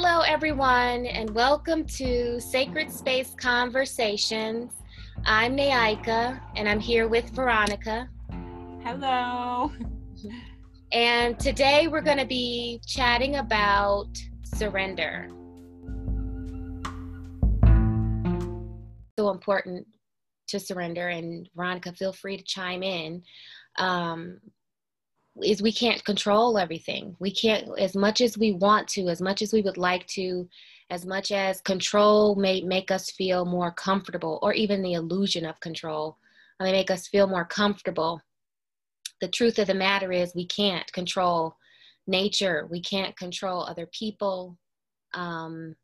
Hello, everyone, and welcome to Sacred Space Conversations. I'm Naika, and I'm here with Veronica. Hello. And today we're going to be chatting about surrender. So important to surrender, and Veronica, feel free to chime in. Um, is we can't control everything. We can't, as much as we want to, as much as we would like to, as much as control may make us feel more comfortable, or even the illusion of control may make us feel more comfortable. The truth of the matter is, we can't control nature, we can't control other people. Um,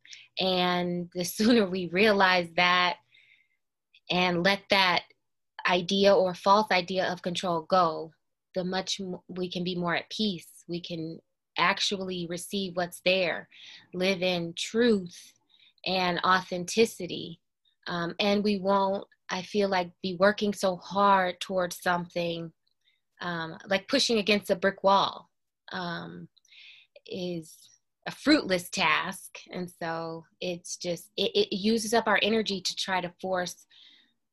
and the sooner we realize that and let that idea or false idea of control go, the much we can be more at peace. We can actually receive what's there, live in truth and authenticity. Um, and we won't, I feel like, be working so hard towards something um, like pushing against a brick wall um, is a fruitless task. And so it's just, it, it uses up our energy to try to force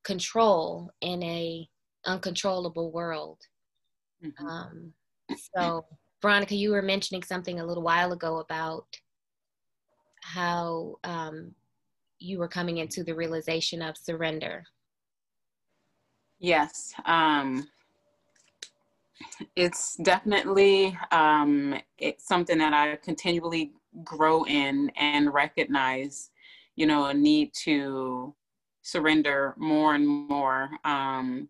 control in a uncontrollable world. Mm-hmm. Um, so, Veronica, you were mentioning something a little while ago about how um, you were coming into the realization of surrender. Yes. Um, it's definitely um, it's something that I continually grow in and recognize, you know, a need to surrender more and more. Um,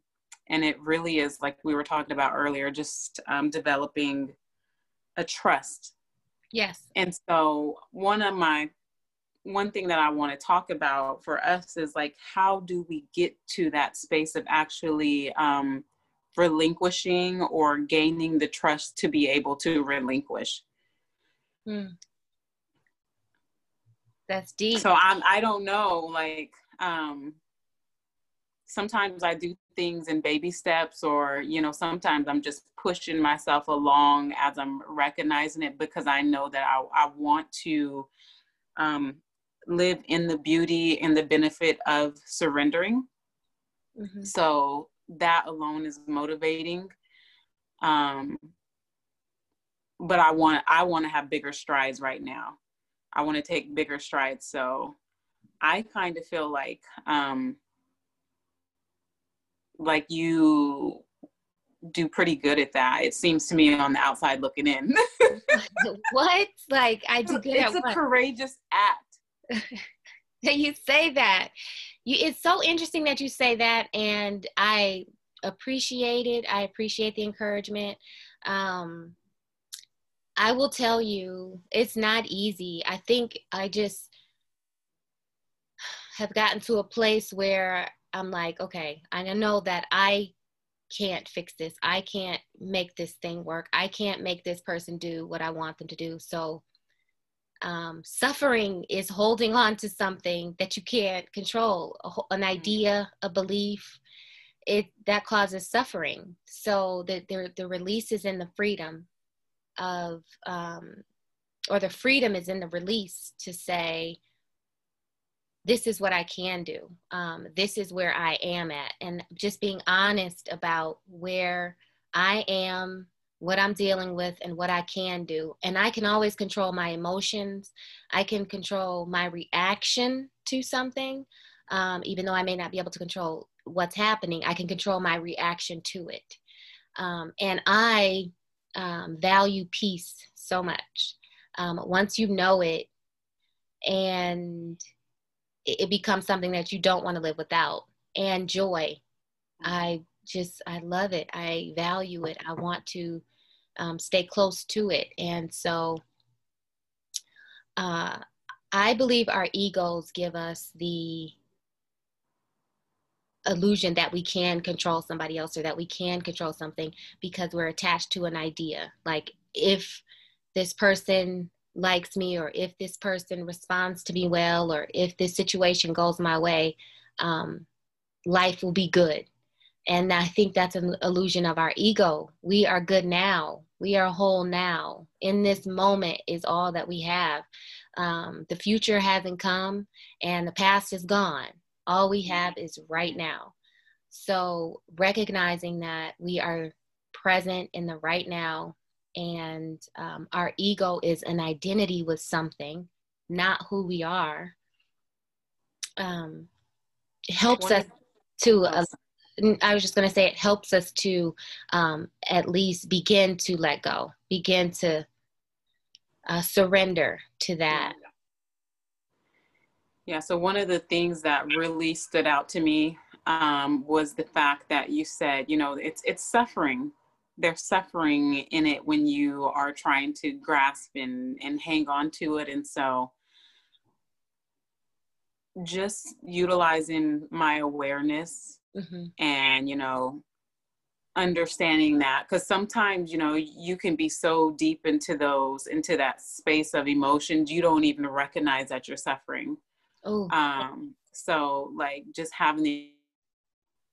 and it really is like we were talking about earlier just um, developing a trust. Yes. And so one of my one thing that i want to talk about for us is like how do we get to that space of actually um, relinquishing or gaining the trust to be able to relinquish? Hmm. that's deep. So i'm i don't know like um sometimes i do things in baby steps or you know sometimes i'm just pushing myself along as i'm recognizing it because i know that i, I want to um, live in the beauty and the benefit of surrendering. Mm-hmm. so that alone is motivating. Um, but i want i want to have bigger strides right now. I want to take bigger strides. So i kind of feel like um, like you do pretty good at that. It seems to me on the outside looking in. what? Like I do good it's a courageous act. that you say that. You, it's so interesting that you say that, and I appreciate it. I appreciate the encouragement. Um, I will tell you, it's not easy. I think I just have gotten to a place where I'm like, okay, I know that I can't fix this. I can't make this thing work. I can't make this person do what I want them to do. So, um, suffering is holding on to something that you can't control, a, an mm-hmm. idea, a belief. It that causes suffering. So the the, the release is in the freedom of, um, or the freedom is in the release to say, this is what I can do. Um, this is where I am at. And just being honest about where I am, what I'm dealing with, and what I can do. And I can always control my emotions, I can control my reaction to something. Um, even though I may not be able to control what's happening, I can control my reaction to it. Um, and I um, value peace so much. Um, once you know it, and it becomes something that you don't want to live without. And joy. I just i love it. I value it. I want to um, stay close to it. And so uh, i believe our egos give us the illusion that we can control somebody else or that we can control something because we're attached to an idea. Like if this person likes me or if this person responds to me well or if this situation goes my way um, life will be good. And i think that's an illusion of our ego. We are good now. We are whole now. In this moment is all that we have. Um, the future hasn't come and the past is gone. All we have is right now. So recognizing that we are present in the right now and um, our ego is an identity with something, not who we are, um, helps us to. Uh, I was just going to say it helps us to um, at least begin to let go, begin to uh, surrender to that. Yeah, so one of the things that really stood out to me um, was the fact that you said, you know, it's it's suffering. There's suffering in it when you are trying to grasp and and hang on to it, and so just utilizing my awareness mm-hmm. and you know understanding that because sometimes you know you can be so deep into those into that space of emotions you don't even recognize that you're suffering. Oh. Um so like just having the,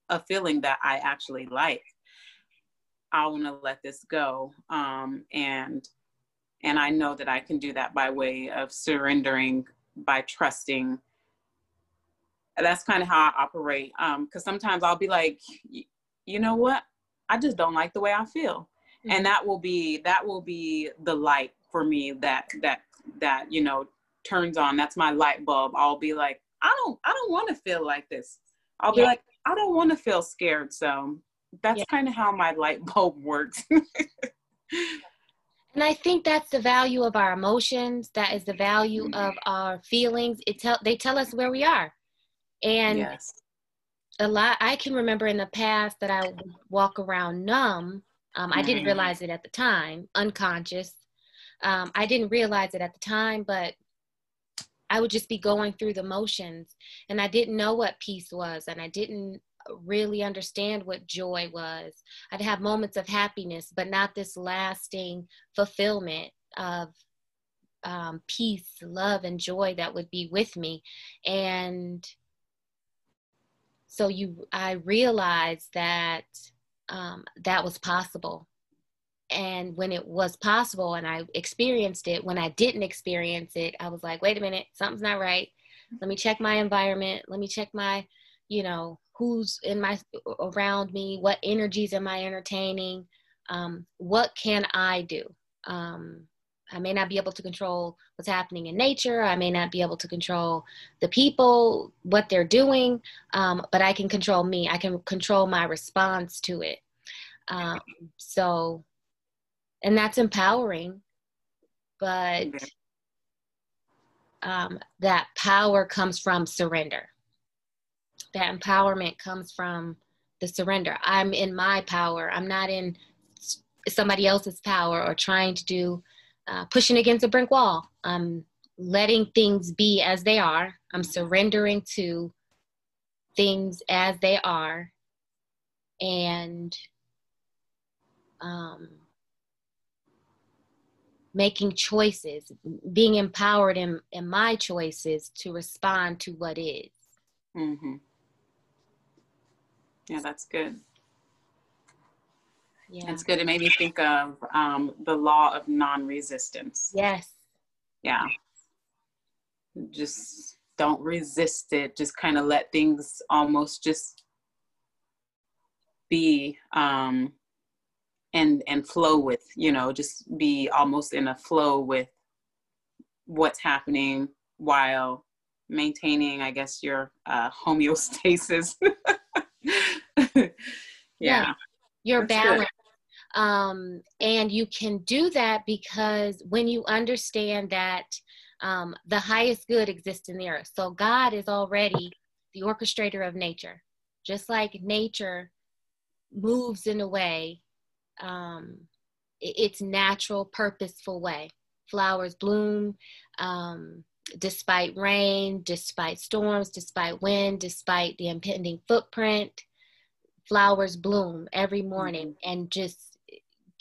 a feeling that i actually like i want to let this go um and and i know that i can do that by way of surrendering by trusting that's kind of how I operate. Um, cause sometimes I'll be like, you know what? I just don't like the way I feel. Mm-hmm. And that will be, that will be the light for me that, that, that, you know, turns on. That's my light bulb. I'll be like, I don't, I don't want to feel like this. I'll be yeah. like, I don't want to feel scared. So that's yeah. kind of how my light bulb works. And I think that's the value of our emotions. That is the value mm-hmm. of our feelings. It tell they tell us where we are. And yes. a lot, I can remember in the past that I would walk around numb. Um, I didn't mm-hmm. realize it at the time, unconscious. Um, I didn't realize it at the time, but I would just be going through the motions and I didn't know what peace was and I didn't really understand what joy was. I'd have moments of happiness, but not this lasting fulfillment of um, peace, love, and joy that would be with me. And so you i realized that um, that was possible and when it was possible and i experienced it when i didn't experience it i was like wait a minute something's not right let me check my environment let me check my you know who's in my around me what energies am i entertaining um, what can i do um, I may not be able to control what's happening in nature. I may not be able to control the people, what they're doing, um, but I can control me. I can control my response to it. Um, so, and that's empowering, but um, that power comes from surrender. That empowerment comes from the surrender. I'm in my power. I'm not in somebody else's power or trying to do uh, pushing against a brick wall. I'm letting things be as they are. I'm surrendering to things as they are. And um, making choices, being empowered in, in my choices to respond to what is. Mm-hmm. Yeah, that's good. Yeah. That's good. It made me think of um, the law of non resistance. Yes. Yeah. Just don't resist it. Just kind of let things almost just be um, and and flow with, you know, just be almost in a flow with what's happening while maintaining, I guess, your uh, homeostasis. yeah. yeah. Your That's balance. Good. Um, and you can do that because when you understand that um, the highest good exists in the earth. So God is already the orchestrator of nature. Just like nature moves in a way, um, its natural, purposeful way. Flowers bloom um, despite rain, despite storms, despite wind, despite the impending footprint. Flowers bloom every morning mm-hmm. and just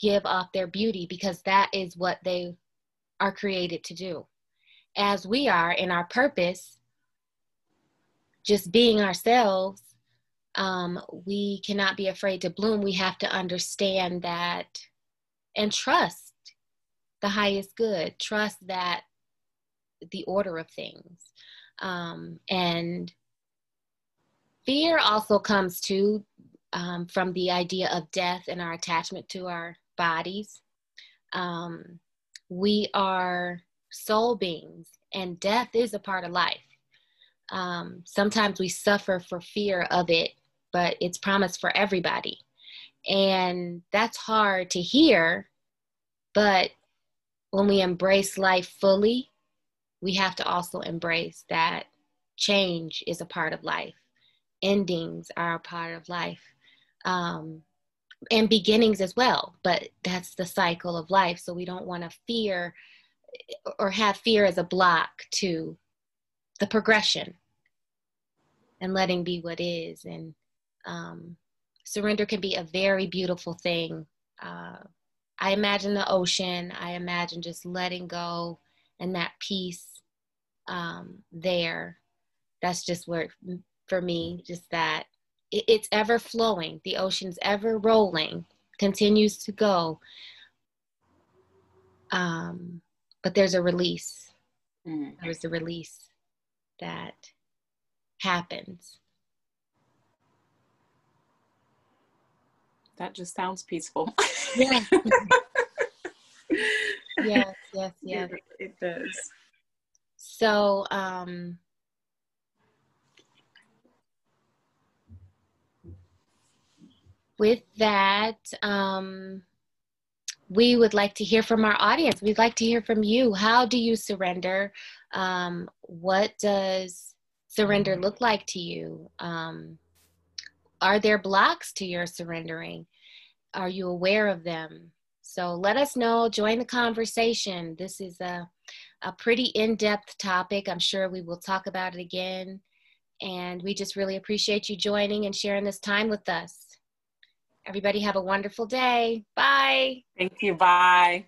give off their beauty because that is what they are created to do. As we are in our purpose, just being ourselves, um, we cannot be afraid to bloom. We have to understand that and trust the highest good. Trust that the order of things. Um, and fear also comes to um, from the idea of death and our attachment to our bodies. Um, we are soul beings, and death is a part of life. Um, sometimes we suffer for fear of it, but it's promised for everybody. And that's hard to hear, but when we embrace life fully, we have to also embrace that change is a part of life, endings are a part of life, um, and beginnings as well. But that's the cycle of life. So we don't want to fear or have fear as a block to the progression and letting be what is. And um, surrender can be a very beautiful thing. Uh, I imagine the ocean, I imagine just letting go and that peace um, there. That's just where, for me, just that it's ever flowing. The ocean's ever rolling, continues to go. Um, but there's a release. Mm. There's a release that happens. That just sounds peaceful. yeah. yes, yes, yes. It, it does. So, um, with that, um, we would like to hear from our audience. We'd like to hear from you. How do you surrender? Um, what does surrender look like to you? Um, are there blocks to your surrendering? Are you aware of them? So let us know, join the conversation. This is a, a pretty in depth topic. I'm sure we will talk about it again. And we just really appreciate you joining and sharing this time with us. Everybody have a wonderful day. Bye. Thank you. Bye.